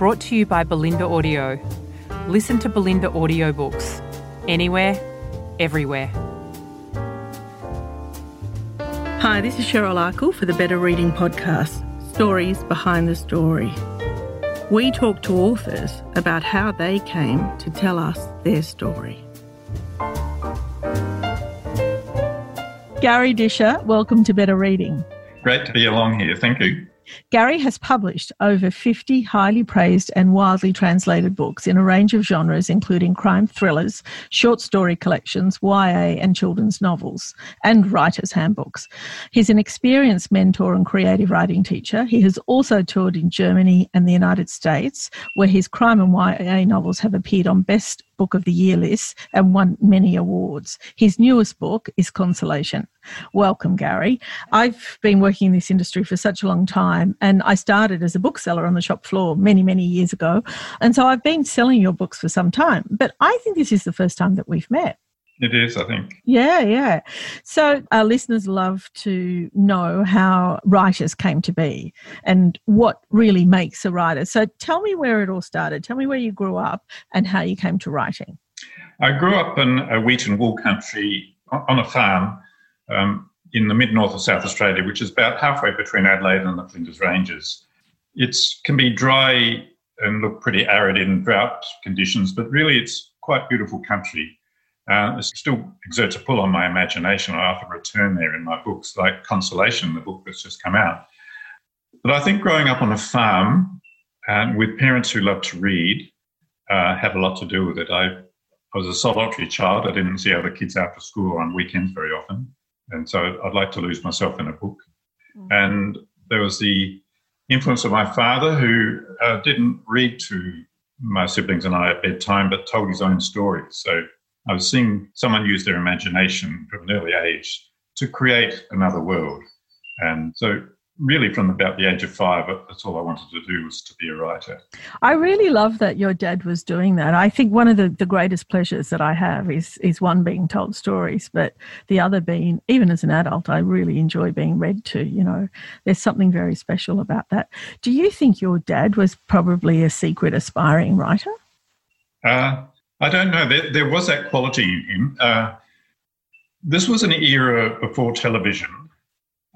brought to you by Bolinda Audio. Listen to Bolinda audiobooks anywhere, everywhere. Hi, this is Cheryl Akle for the Better Reading Podcast Stories Behind the Story. We talk to authors about how they came to tell us their story. Garry Disher, welcome to Better Reading. Great to be along here. Thank you. Garry has published over 50 highly praised and widely translated books in a range of genres, including crime thrillers, short story collections, YA, and children's novels, and writers' handbooks. He's an experienced mentor and creative writing teacher. He has also toured in Germany and the United States, where his crime and YA novels have appeared on Best Book of the Year lists and won many awards. His newest book is Consolation. Welcome, Garry. I've been working in this industry for such a long time, and I started as a bookseller on the shop floor many, many years ago. And so I've been selling your books for some time, but I think this is the first time that we've met. It is, I think. Yeah, yeah. So our listeners love to know how writers came to be and what really makes a writer. So tell me where it all started. Tell me where you grew up and how you came to writing. I grew up in a wheat and wool country on a farm um, in the mid north of South Australia, which is about halfway between Adelaide and the Flinders Ranges. It can be dry and look pretty arid in drought conditions, but really it's quite beautiful country. Uh, it still exerts a pull on my imagination. I often return there in my books, like Consolation, the book that's just come out. But I think growing up on a farm and with parents who love to read uh, have a lot to do with it. I, I was a solitary child. I didn't see other kids after school or on weekends very often. And so I'd like to lose myself in a book. Mm-hmm. And there was the influence of my father, who uh, didn't read to my siblings and I at bedtime, but told his own stories. So I was seeing someone use their imagination from an early age to create another world. And so really from about the age of five, that's all I wanted to do was to be a writer. I really love that your dad was doing that. I think one of the, the greatest pleasures that I have is is one being told stories, but the other being, even as an adult, I really enjoy being read to. You know, there's something very special about that. Do you think your dad was probably a secret aspiring writer? Uh, I don't know. There, there was that quality in him. Uh, this was an era before television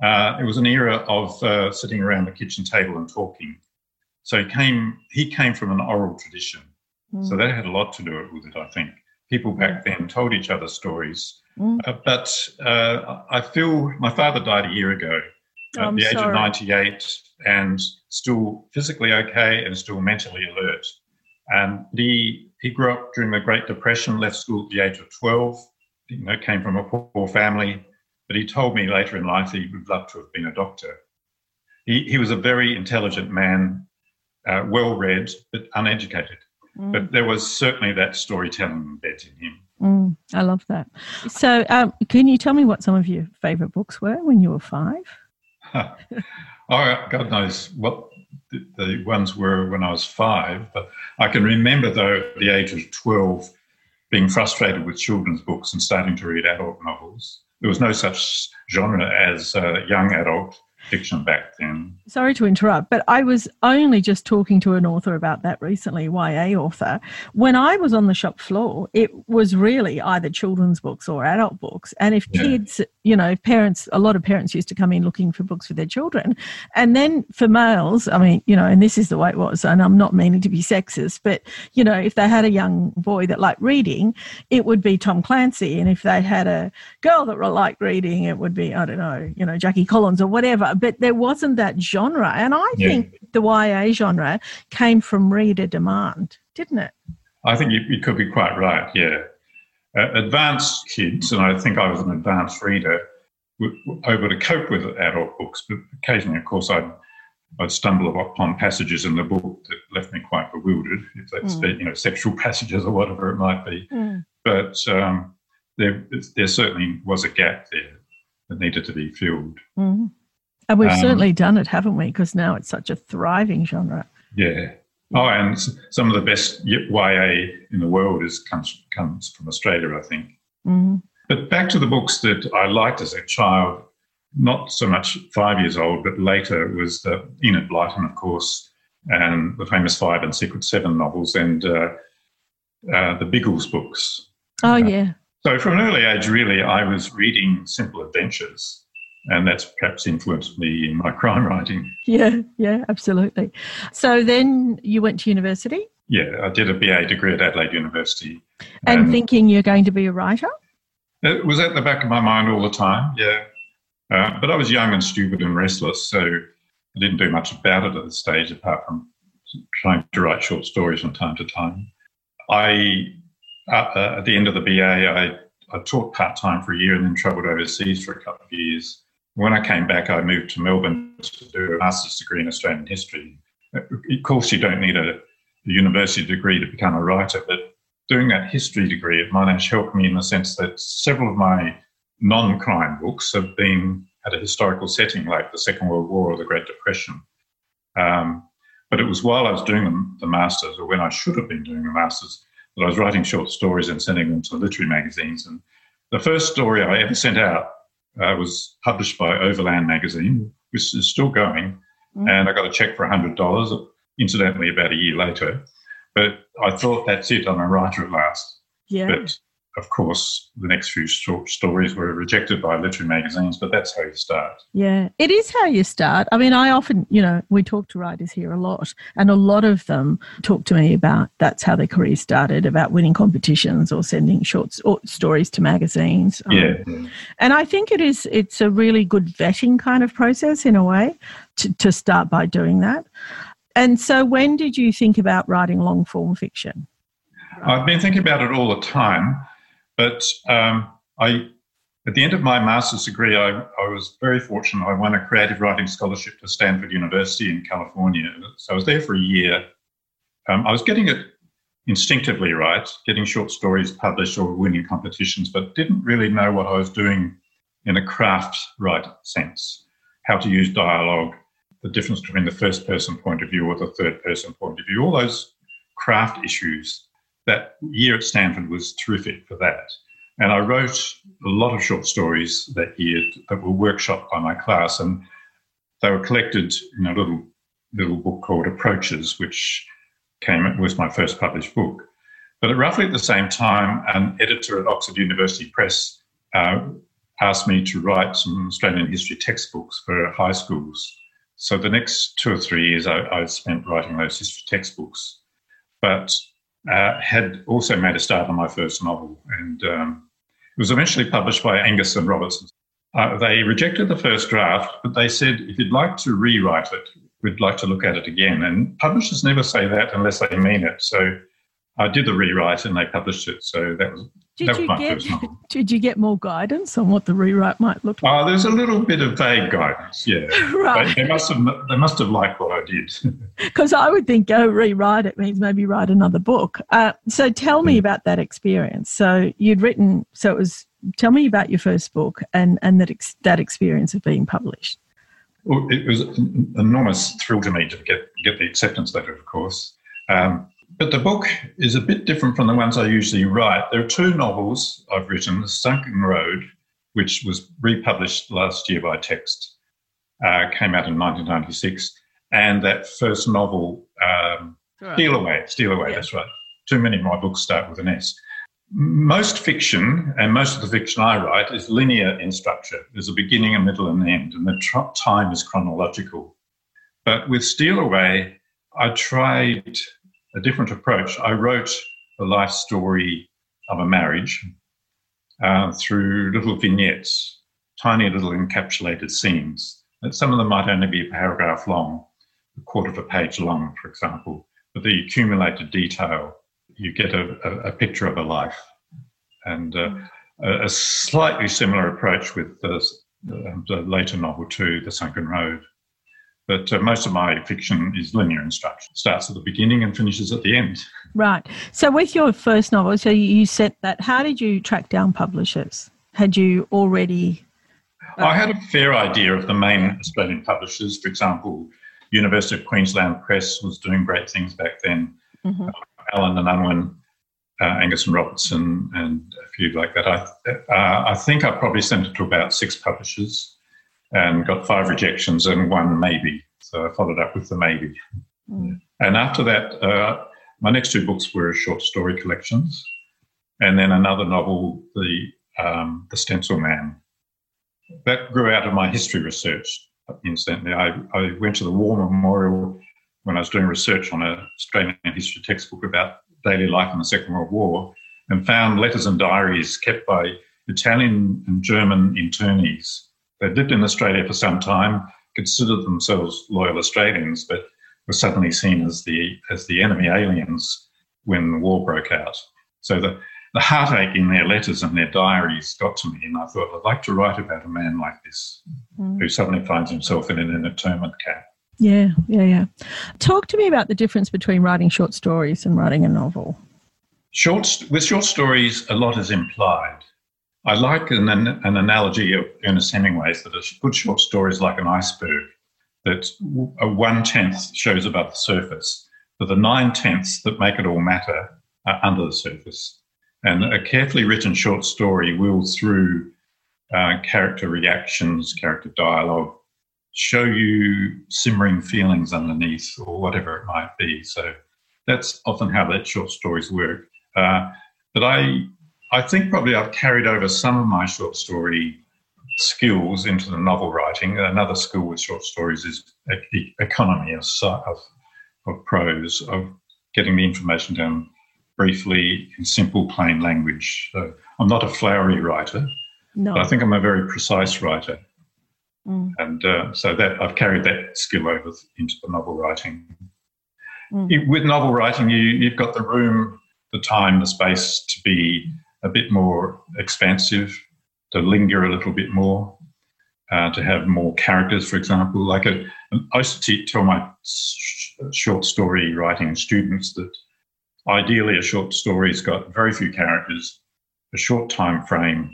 uh, it was an era of uh, sitting around the kitchen table and talking. So he came, he came from an oral tradition. Mm. So that had a lot to do with it, I think. People back then told each other stories. Mm. Uh, but uh, I feel my father died a year ago at I'm the age of 98 and still physically okay and still mentally alert. And he, he grew up during the Great Depression, left school at the age of 12, you know, came from a poor family, but he told me later in life he would love to have been a doctor. He, he was a very intelligent man, uh, well read, but uneducated. Mm. But there was certainly that storytelling embedded in him. Mm, I love that. So, um, can you tell me what some of your favourite books were when you were five? oh, God knows what the, the, ones were when I was five. But I can remember, though, at the age of 12, being frustrated with children's books and starting to read adult novels there was no such genre as uh, young adult fiction back then. Sorry to interrupt, but I was only just talking to an author about that recently, YA author. When I was on the shop floor, it was really either children's books or adult books. And if yeah. kids, you know, parents, a lot of parents used to come in looking for books for their children. And then for males, I mean, you know, and this is the way it was, and I'm not meaning to be sexist, but, you know, if they had a young boy that liked reading, it would be Tom Clancy. And if they had a girl that liked reading, it would be, I don't know, you know, Jackie Collins or whatever but there wasn't that genre. And I yeah. think the YA genre came from reader demand, didn't it? I think you, you could be quite right, yeah. Uh, advanced kids, and I think I was an advanced reader, were able to cope with adult books, but occasionally, of course, I'd I'd stumble upon passages in the book that left me quite bewildered, if that's mm. you know sexual passages or whatever it might be. Mm. But um, there, there certainly was a gap there that needed to be filled. Mm. And we've um, certainly done it, haven't we? Because now it's such a thriving genre. Yeah. Oh, and some of the best YA in the world is comes comes from Australia, I think. Mm. But back to the books that I liked as a child, not so much five years old, but later was the Enid Blyton, of course, and the famous Five and Secret Seven novels, and uh, uh, the Biggles books. Oh uh, yeah. So from an early age, really, I was reading simple adventures and that's perhaps influenced me in my crime writing. Yeah, yeah, absolutely. So then you went to university? Yeah, I did a BA degree at Adelaide University. And, and thinking you're going to be a writer? It was at the back of my mind all the time, yeah. Uh, but I was young and stupid and restless, so I didn't do much about it at the stage apart from trying to write short stories from time to time. I, uh, uh, at the end of the BA, I, I taught part time for a year and then travelled overseas for a couple of years. When I came back, I moved to Melbourne to do a master's degree in Australian history. Of course, you don't need a, a university degree to become a writer, but doing that history degree at Monash helped me in the sense that several of my non crime books have been at a historical setting like the Second World War or the Great Depression. Um, but it was while I was doing the, the Masters, or when I should have been doing the Masters, that I was writing short stories and sending them to literary magazines. And the first story I ever sent out uh, was published by Overland magazine, which is still going. Mm. And I got a check for $100, incidentally, about a year later. But I thought, that's it, I'm a writer at last. Yeah. But of course, the next few st- stories were rejected by literary magazines, but that's how you start. Yeah, it is how you start. I mean, I often, you know, we talk to writers here a lot, and a lot of them talk to me about that's how their career started, about winning competitions or sending short stories to magazines. Um, yeah. And I think it is, it's a really good vetting kind of process in a way to, to start by doing that. And so, when did you think about writing long form fiction? I've been thinking about it all the time. But um, I, at the end of my master's degree, I, I, was very fortunate. I won a creative writing scholarship to Stanford University in California. So I was there for a year. Um, I was getting it instinctively right, getting short stories published or winning competitions, but didn't really know what I was doing in a craft right sense, how to use dialogue, the difference between the first person point of view or the third person point of view, all those craft issues that year at Stanford was terrific for that. And I wrote a lot of short stories that year that were workshopped by my class, and they were collected in a little little book called Approaches, which came was my first published book. But at roughly at the same time, an editor at Oxford University Press uh, asked me to write some Australian history textbooks for high schools. So the next two or three years, I, I spent writing those history textbooks. But uh, had also made a start on my first novel, and um, it was eventually published by Angus and Robertson. Uh, they rejected the first draft, but they said if you'd like to rewrite it, we'd like to look at it again. And publishers never say that unless they mean it. So I did the rewrite, and they published it. So that was did my get. Did you get more guidance on what the rewrite might look like? Oh, there's a little bit of vague guidance, yeah. right. They, they, must have they must have liked what I did. Because I would think go rewrite it means maybe write another book. Uh, so tell me mm. about that experience. So you'd written. So it was. Tell me about your first book and and that ex, that experience of being published. Well, it was an enormous thrill to me to get get the acceptance letter, of course. Um, but the book is a bit different from the ones I usually write. There are two novels I've written The Sunken Road, which was republished last year by Text, uh, came out in 1996, and that first novel, um, right. Steal Away. Steal Away, yeah. that's right. Too many of my books start with an S. Most fiction, and most of the fiction I write, is linear in structure. There's a beginning, a middle, and an end, and the tr- time is chronological. But with Steal Away, I tried a different approach. I wrote the life story of a marriage uh, through little vignettes, tiny little encapsulated scenes. Some of them might only be a paragraph long, a quarter of a page long, for example. But the accumulated detail, you get a, a, a picture of a life. And uh, a, a, slightly similar approach with the, the later novel too, The Sunken Road. But uh, most of my fiction is linear in structure. Starts at the beginning and finishes at the end. Right. So with your first novel, so you set that. How did you track down publishers? Had you already? Uh, I had a fair idea of the main Australian publishers. For example, University of Queensland Press was doing great things back then. Mm-hmm. Uh, Allen and Unwin, uh, Angus and Robertson, and a few like that. I, uh, I think I probably sent it to about six publishers and got five rejections and one maybe. So I followed up with the maybe. Mm. And after that, uh, my next two books were short story collections, and then another novel, the um, the Stencil Man. That grew out of my history research. Incidentally, I, I went to the War Memorial when I was doing research on a Australian history textbook about daily life in the Second World War, and found letters and diaries kept by Italian and German internees They'd lived in Australia for some time, considered themselves loyal Australians, but were suddenly seen as the as the enemy aliens when the war broke out. So the, the heartache in their letters and their diaries got to me, and I thought I'd like to write about a man like this mm. who suddenly finds himself in an internment camp. Yeah, yeah, yeah. Talk to me about the difference between writing short stories and writing a novel. Short with short stories, a lot is implied. I like an, an analogy of Ernest Hemingway's that a good short story is like an iceberg, that a one tenth shows above the surface, but the nine tenths that make it all matter are under the surface. And a carefully written short story will, through uh, character reactions, character dialogue, show you simmering feelings underneath or whatever it might be. So that's often how that short stories work. Uh, but I I think probably I've carried over some of my short story skills into the novel writing. Another skill with short stories is economy of, of, of prose, of getting the information down briefly in simple, plain language. So I'm not a flowery writer, no. but I think I'm a very precise writer. Mm. And uh, so that I've carried that skill over into the novel writing. Mm. With novel writing, you, you've got the room, the time, the space to be a bit more expansive, to linger a little bit more, uh, to have more characters, for example. Like a, I used to tell my short story writing students that ideally a short story's got very few characters, a short time frame,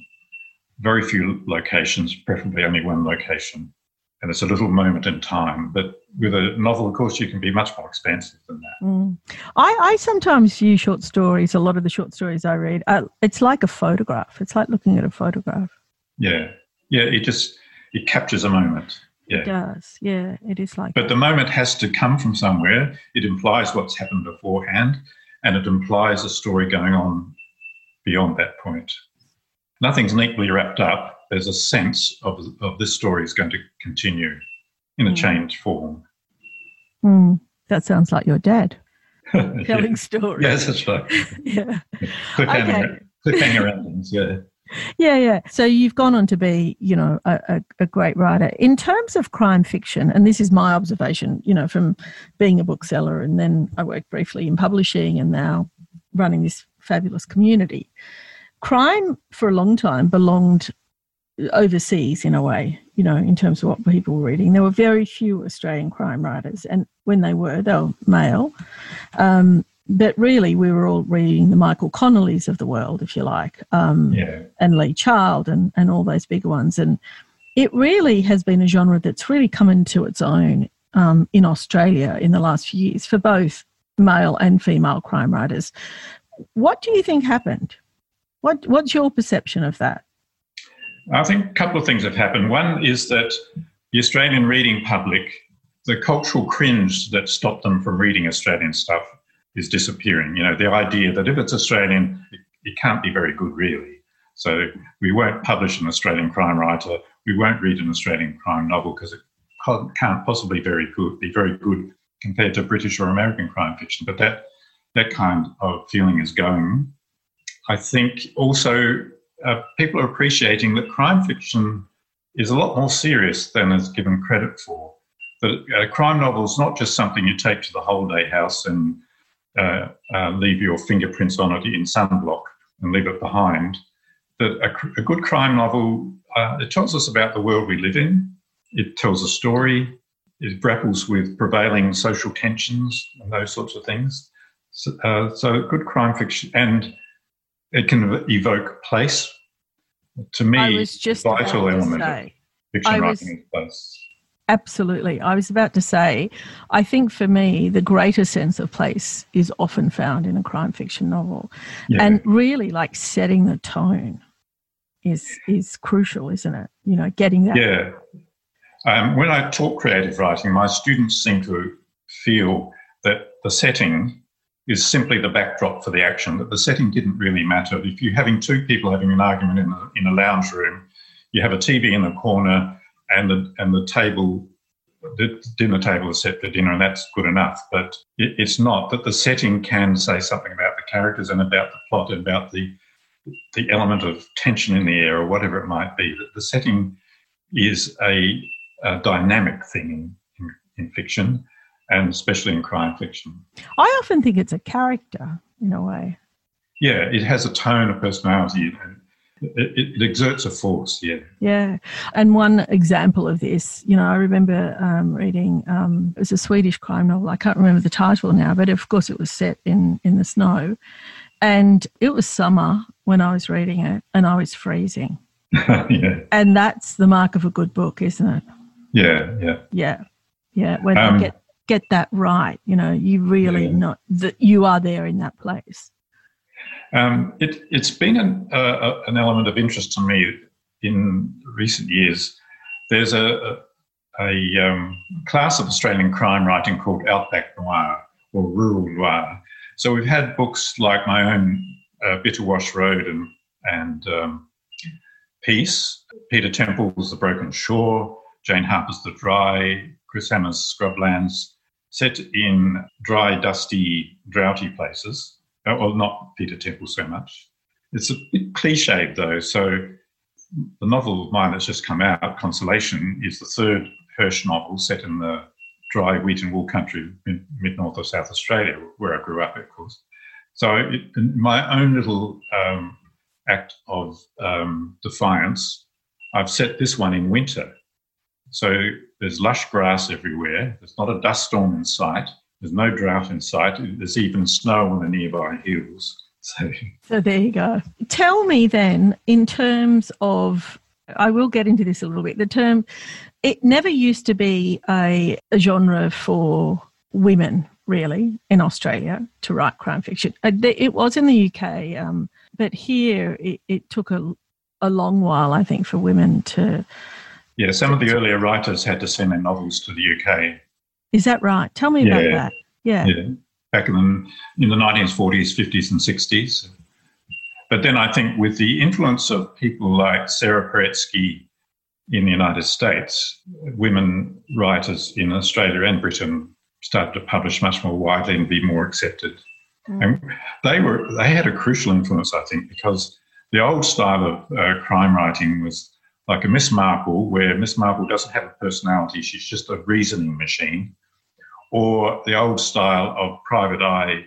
very few locations, preferably only one location, and it's a little moment in time. But with a novel, of course, you can be much more expansive than that. Mm. I, I, sometimes use short stories. A lot of the short stories I read, uh, it's like a photograph. It's like looking at a photograph. Yeah, yeah. It just it captures a moment. Yeah. It does. Yeah, it is like. But that. the moment has to come from somewhere. It implies what's happened beforehand, and it implies a story going on beyond that point. Nothing's neatly wrapped up there's a sense of, of this story is going to continue in a mm. changed form. Mm. That sounds like your dad telling stories. Yes, that's right. yeah. Cliffhanger, okay. cliffhanger endings, yeah. Yeah, yeah. So you've gone on to be, you know, a, a, great writer. In terms of crime fiction, and this is my observation, you know, from being a bookseller and then I worked briefly in publishing and now running this fabulous community. Crime for a long time belonged overseas in a way, you know, in terms of what people were reading. There were very few Australian crime writers, and when they were, they were male. Um, but really, we were all reading the Michael Connellys of the world, if you like, um, yeah. and Lee Child and, and all those bigger ones. And it really has been a genre that's really come into its own um, in Australia in the last few years for both male and female crime writers. What do you think happened? What, what's your perception of that? I think a couple of things have happened. One is that the Australian reading public, the cultural cringe that stopped them from reading Australian stuff is disappearing. You know, the idea that if it's Australian, it, it can't be very good, really. So we won't publish an Australian crime writer. We won't read an Australian crime novel because it can't possibly very good, be very good compared to British or American crime fiction. But that that kind of feeling is going. I think also uh, people are appreciating that crime fiction is a lot more serious than is given credit for. That a crime novel is not just something you take to the holiday house and uh, uh, leave your fingerprints on it in sunblock and leave it behind. That a, a good crime novel uh, it tells us about the world we live in. It tells a story. it grapples with prevailing social tensions and those sorts of things. So, uh, so good crime fiction, and it can evoke place. To me, I was just vital element say, of fiction I writing is place. Absolutely. I was about to say, I think for me, the greater sense of place is often found in a crime fiction novel. Yeah. And really, like setting the tone is is crucial, isn't it? You know, getting that. Yeah. Um, when I talk creative writing, my students seem to feel that the setting is simply the backdrop for the action, that the setting didn't really matter. If you're having two people having an argument in a, in a lounge room, you have a TV in the corner and the, and the table, the dinner table is set for dinner, and that's good enough. But it, it's not that the setting can say something about the characters and about the plot and about the the element of tension in the air or whatever it might be. That the setting is a, a dynamic thing in, in, in fiction, and especially in crime fiction. I often think it's a character in a way. Yeah, it has a tone, a personality, and it, it, exerts a force. Yeah, Yeah. And one example of this, you know, I remember um, reading, um, it was a Swedish crime novel. I can't remember the title now, but of course it was set in, in the snow. And it was summer when I was reading it and I was freezing. yeah, And that's the mark of a good book, isn't it? yeah, yeah. Yeah. Yeah. When Um, you get, get that right, you know, you really Yeah. know that you are there in that place. Um, it, it's been an, uh, an element of interest to me in recent years. There's a, a, a um, class of Australian crime writing called Outback Noir or Rural Noir. So we've had books like my own uh, Bitterwash Road and, and um, Peace, Peter Temple's The Broken Shore, Jane Harper's The Dry, Chris Hammer's Scrublands, set in dry, dusty, droughty places. Uh, Well, not Peter Temple so much. It's a bit cliched though. So the novel of mine that's just come out, Consolation, is the third Hirsch novel set in the dry wheat and wool country mid north of South Australia, where I grew up, of course. So it, my own little um, act of um, defiance, I've set this one in winter. So there's lush grass everywhere. There's not a dust storm in sight. There's no drought in sight. There's even snow on the nearby hills. So So there you go. Tell me then, in terms of, I will get into this a little bit. The term, it never used to be a, a genre for women, really, in Australia to write crime fiction. Uh, It was in the UK, um, but here it, it took a, a long while, I think, for women to. Yeah, some of the earlier writers had to send their novels to the UK. Is that right? Tell me about that. Yeah. Yeah, back in the, in the 1940s, 50s, and 60s. But then I think with the influence of people like Sara Paretsky in the United States, women writers in Australia and Britain started to publish much more widely and be more accepted. And they were they had a crucial influence, I think, because the old style of uh, crime writing was like a Miss Marple, where Miss Marple doesn't have a personality; she's just a reasoning machine or the old style of Private Eye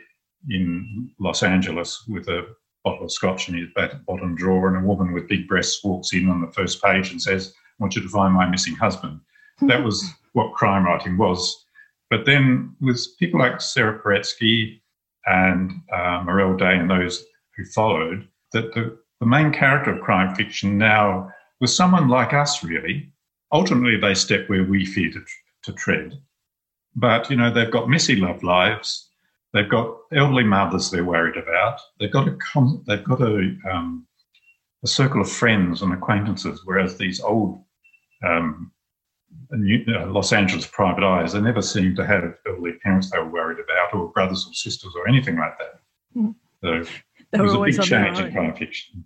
in Los Angeles with a bottle of scotch in his bottom drawer and a woman with big breasts walks in on the first page and says, I want you to find my missing husband. That was what crime writing was. But then with people like Sara Paretsky and uh, Marele Day and those who followed, that the, the main character of crime fiction now was someone like us, really. Ultimately, they step where we fear to, to tread but you know they've got messy love lives. They've got elderly mothers they're worried about. They've got a con- they've got a um, a circle of friends and acquaintances. Whereas these old um, New, uh, Los Angeles private eyes, they never seem to have elderly parents they were worried about, or brothers or sisters, or anything like that. Mm. So They it was a big change in crime fiction.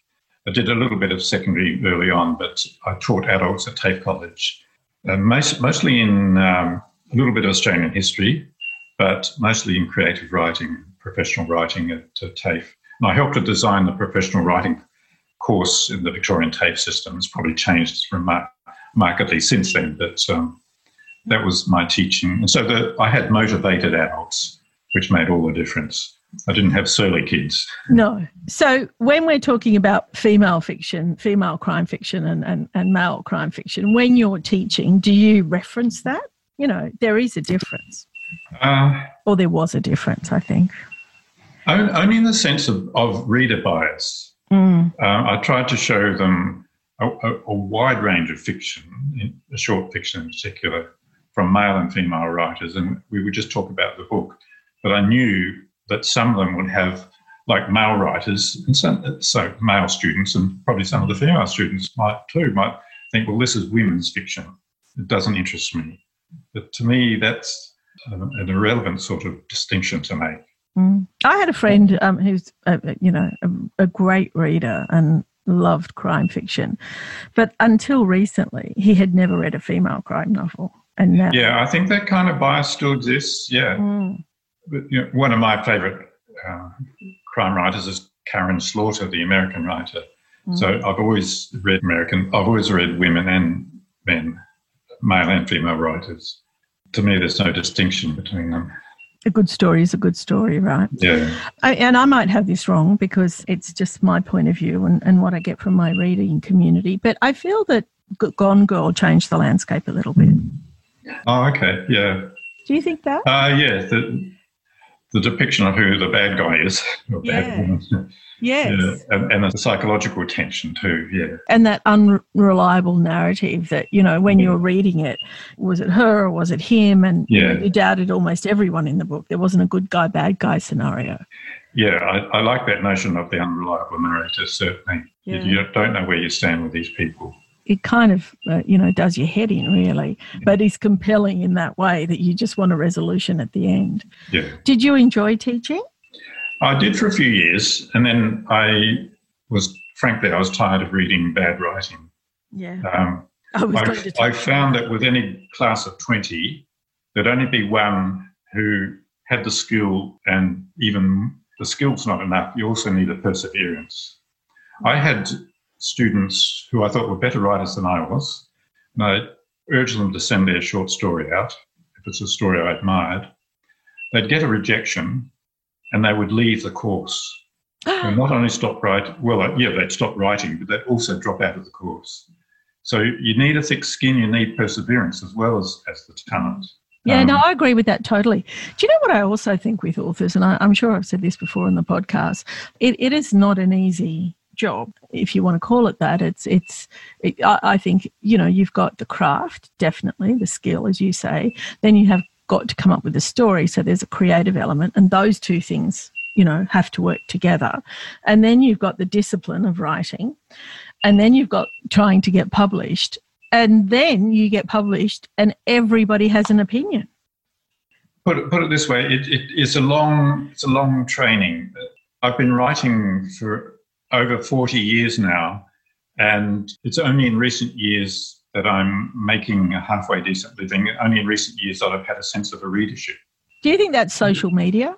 I did a little bit of secondary early on, but I taught adults at TAFE College, uh, most, mostly in um, a little bit of Australian history, but mostly in creative writing, professional writing at uh, TAFE. And I helped to design the professional writing course in the Victorian TAFE system. It's probably changed markedly since then, but um, that was my teaching. And so the, I had motivated adults, which made all the difference. I didn't have surly kids. No. So when we're talking about female fiction, female crime fiction, and, and, and male crime fiction, when you're teaching, do you reference that? You know, there is a difference. Uh, or there was a difference, I think. Only in the sense of, of reader bias. Mm. Uh, I tried to show them a, a, a, wide range of fiction, in short fiction in particular, from male and female writers, and we would just talk about the book. But I knew that some of them would have, like male writers, and some, so male students, and probably some of the female students might too, might think, well, this is women's fiction. It doesn't interest me. But to me, that's an irrelevant sort of distinction to make. Mm. I had a friend um, who's, uh, you know, a, a, great reader and loved crime fiction, but until recently, he had never read a female crime novel. And now, yeah, I think that kind of bias still exists. Yeah, mm. But, you know, one of my favourite uh, crime writers is Karin Slaughter, the American writer. Mm. So I've always read American. I've always read women and men, male and female writers. To me, there's no distinction between them a good story is a good story, right? Yeah. I, and I might have this wrong because it's just my point of view and, and what I get from my reading community. But I feel that Gone Girl changed the landscape a little bit. Oh, okay. Yeah. Do you think that? Uh, yeah. The, the depiction of who the bad guy is. yeah. Yes. Yeah. And, and the psychological tension too, yeah. And that unreliable narrative that, you know, when you're reading it, was it her or was it him? And yeah. you doubted almost everyone in the book. There wasn't a good guy, bad guy scenario. Yeah, I, I like that notion of the unreliable narrator, certainly. Yeah. You, you don't know where you stand with these people it kind of uh, you know does your head in really but it's compelling in that way that you just want a resolution at the end yeah did you enjoy teaching I did for a few years, and then I was, frankly, I was tired of reading bad writing. Yeah. Um, I, was I, I found that with any class of 20, there'd only be one who had the skill, and even the skill's not enough. You also need a perseverance. I had students who I thought were better writers than I was, and I urged them to send their short story out if it's a story I admired. They'd get a rejection, and they would leave the course. and not only stop writing, well, uh, yeah, they'd stop writing, but they'd also drop out of the course. So you need a thick skin, you need perseverance as well as, as the talent. Yeah, um, no, I agree with that totally. Do you know what I also think with authors, and I, am sure I've said this before in the podcast, it, it is not an easy job, if you want to call it that. It's, it's. It, I, I think you know you've got the craft, definitely the skill, as you say. Then you have got to come up with a story. So there's a creative element, and those two things, you know, have to work together. And then you've got the discipline of writing, and then you've got trying to get published, and then you get published, and everybody has an opinion. Put it, put it this way: it, it, it's a long, it's a long training. I've been writing for over forty years now, and it's only in recent years that I'm making a halfway decent living. Only in recent years that I've had a sense of a readership. Do you think that's social media?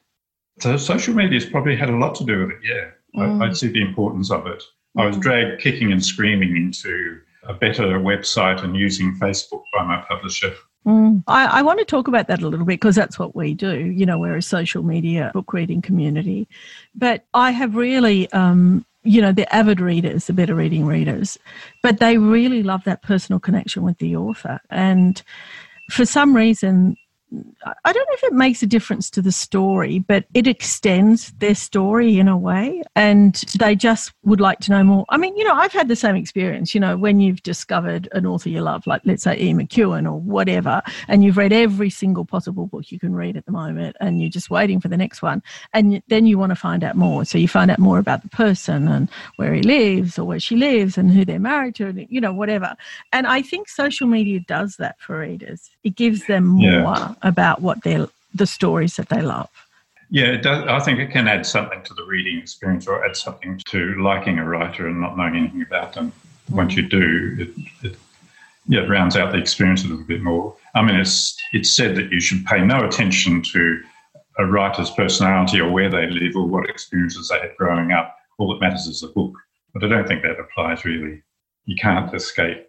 So social media has probably had a lot to do with it. Yeah, mm. I, I see the importance of it. I was mm. dragged kicking and screaming into a better website and using Facebook by my publisher. Mm. I, I, want to talk about that a little bit because that's what we do. You know, we're a social media book reading community. But I have really um, you know, the avid readers, the better reading readers, but they really love that personal connection with the author. And for some reason, I don't know if it makes a difference to the story, but it extends their story in a way. And they just would like to know more. I mean, you know, I've had the same experience, you know, when you've discovered an author you love, like let's say E. McEwan or whatever, and you've read every single possible book you can read at the moment, and you're just waiting for the next one. And then you want to find out more. So you find out more about the person and where he lives or where she lives and who they're married to, and, you know, whatever. And I think social media does that for readers. It gives them more yeah. About what they're the stories that they love. Yeah, does, I think it can add something to the reading experience or add something to liking a writer and not knowing anything about them. Mm-hmm. Once you do, it, it, yeah, it rounds out the experience a little bit more. I mean, it's, it's said that you should pay no attention to a writer's personality or where they live or what experiences they had growing up. All that matters is the book. But I don't think that applies really. You can't escape.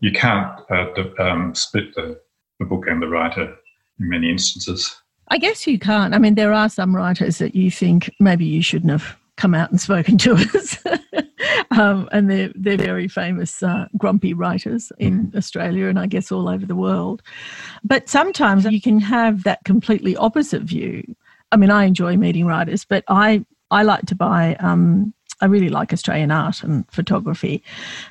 You can't uh, um, split the, the book and the writer in many instances. I guess you can't. I mean, there are some writers that you think maybe you shouldn't have come out and spoken to us. um, and they're, they're very famous uh, grumpy writers in mm-hmm. Australia and I guess all over the world. But sometimes you can have that completely opposite view. I mean, I enjoy meeting writers, but I, I like to buy, um, I really like Australian art and photography.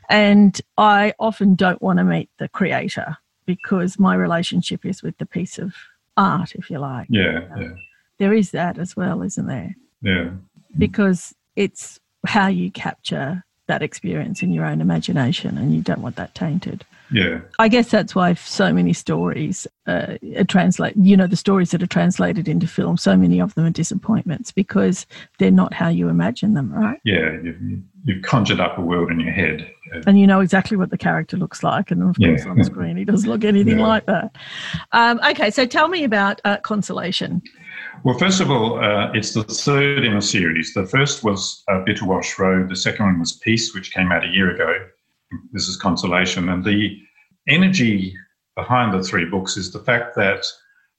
And I often don't want to meet the creator because my relationship is with the piece of art, if you like. Yeah, yeah. There is that as well, isn't there? Yeah. Because it's how you capture that experience in your own imagination and you don't want that tainted. Yeah. I guess that's why so many stories uh, are translate. You know, the stories that are translated into film, so many of them are disappointments because they're not how you imagine them, right? Yeah, you've, you've conjured up a world in your head, and you know exactly what the character looks like, and of course yeah. on screen he doesn't look anything yeah. like that. Um, okay, so tell me about uh, Consolation. Well, first of all, uh, it's the third in a series. The first was uh, Bitterwash Road. The second one was Peace, which came out a year ago. This is Consolation. And the energy behind the three books is the fact that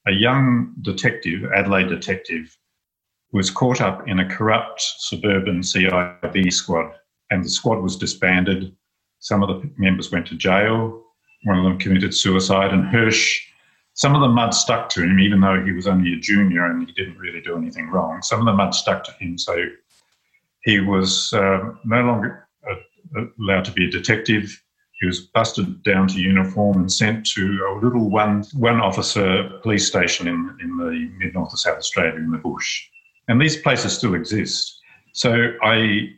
a young detective, Adelaide detective, was caught up in a corrupt suburban CIB squad, and the squad was disbanded. Some of the members went to jail. One of them committed suicide, and Hirsch, some of the mud stuck to him, even though he was only a junior and he didn't really do anything wrong. Some of the mud stuck to him, so he was uh, no longer uh, allowed to be a detective. He was busted down to uniform and sent to a little one one officer police station in, in the mid north of South Australia in the bush. And these places still exist. So I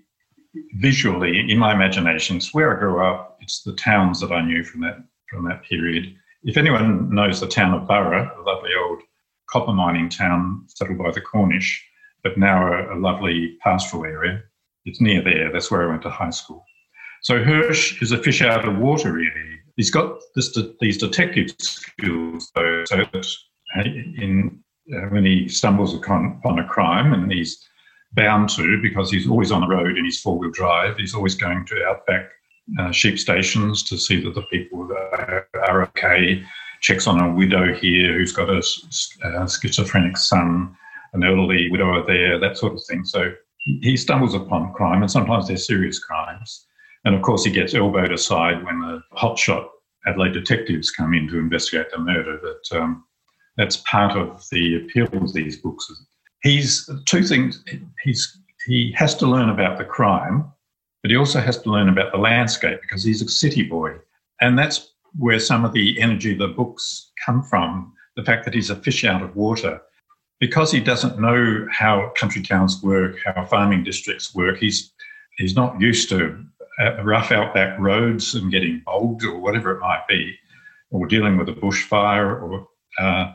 visually, in my imagination, it's where I grew up. It's the towns that I knew from that from that period. If anyone knows the town of Burra, a lovely old copper mining town settled by the Cornish, but now a, a lovely pastoral area, it's near there. That's where I went to high school. So Hirsch is a fish out of water, really. He's got this, these detective skills, though, so that in, when he stumbles upon, a crime, and he's bound to because he's always on the road in his four wheel drive, he's always going to outback uh, sheep stations to see that the people are, are okay. Checks on a widow here who's got a, a schizophrenic son, an elderly widower there, that sort of thing. So he stumbles upon crime, and sometimes they're serious crimes. And of course, he gets elbowed aside when the hotshot Adelaide detectives come in to investigate the murder. That um, that's part of the appeal of these books. He's two things. He's he has to learn about the crime, but he also has to learn about the landscape because he's a city boy, and that's where some of the energy of the books come from. The fact that he's a fish out of water, because he doesn't know how country towns work, how farming districts work. He's he's not used to uh, rough outback roads and getting bogged or whatever it might be, or dealing with a bushfire. Or uh,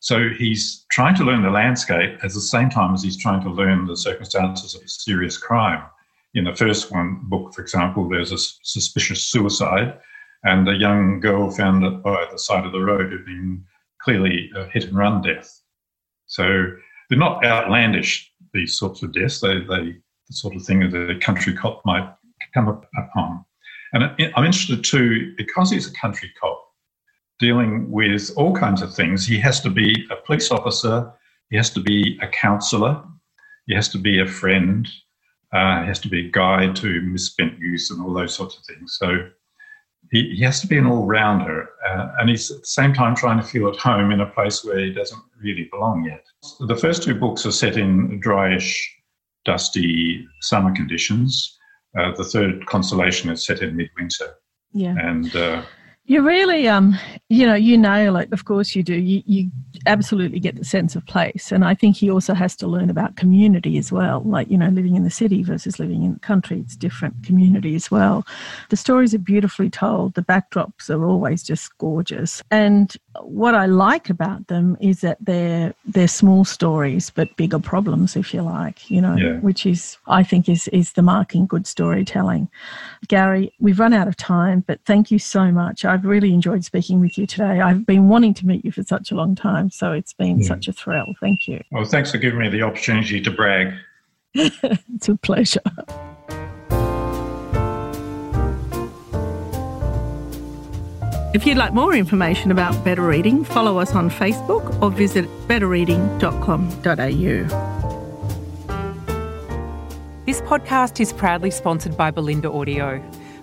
so he's trying to learn the landscape at the same time as he's trying to learn the circumstances of a serious crime. In the first one book, for example, there's a suspicious suicide, and a young girl found by the side of the road had been clearly a hit and run death. So they're not outlandish, these sorts of deaths. They, they the sort of thing that a country cop might come upon. And I'm interested too, because he's a country cop dealing with all kinds of things, he has to be a police officer, he has to be a counsellor, he has to be a friend, uh, he has to be a guide to misspent youth and all those sorts of things. So he, he has to be an all rounder, uh, and he's at the same time trying to feel at home in a place where he doesn't really belong yet. The first two books are set in dryish, dusty summer conditions. Uh, the third, Consolation, is set in midwinter. Yeah. And uh, you really, um, you know, you nail it. Of course, you do. You, you absolutely get the sense of place, and I think he also has to learn about community as well. Like you know, living in the city versus living in the country, it's different community as well. The stories are beautifully told. The backdrops are always just gorgeous, and what I like about them is that they're they're small stories but bigger problems, if you like. You know, Yeah. which is I think is is the mark in good storytelling. Garry, we've run out of time, but thank you so much. I've really enjoyed speaking with you today. I've been wanting to meet you for such a long time, so it's been Yeah. such a thrill. Thank you. well, thanks for giving me the opportunity to brag. It's a pleasure. If you'd like more information about Better Reading, follow us on Facebook or visit betterreading.com.au. This podcast is proudly sponsored by Bolinda Audio.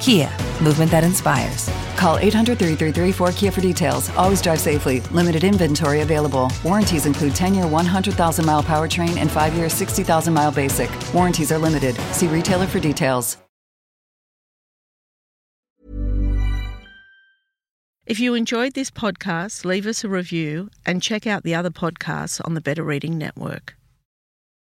Kia, movement that inspires. Call 800 333 4KIA for details. Always drive safely. Limited inventory available. Warranties include 10 year 100,000 mile powertrain and 5 year 60,000 mile basic. Warranties are limited. See retailer for details. If you enjoyed this podcast, leave us a review and check out the other podcasts on the Better Reading Network.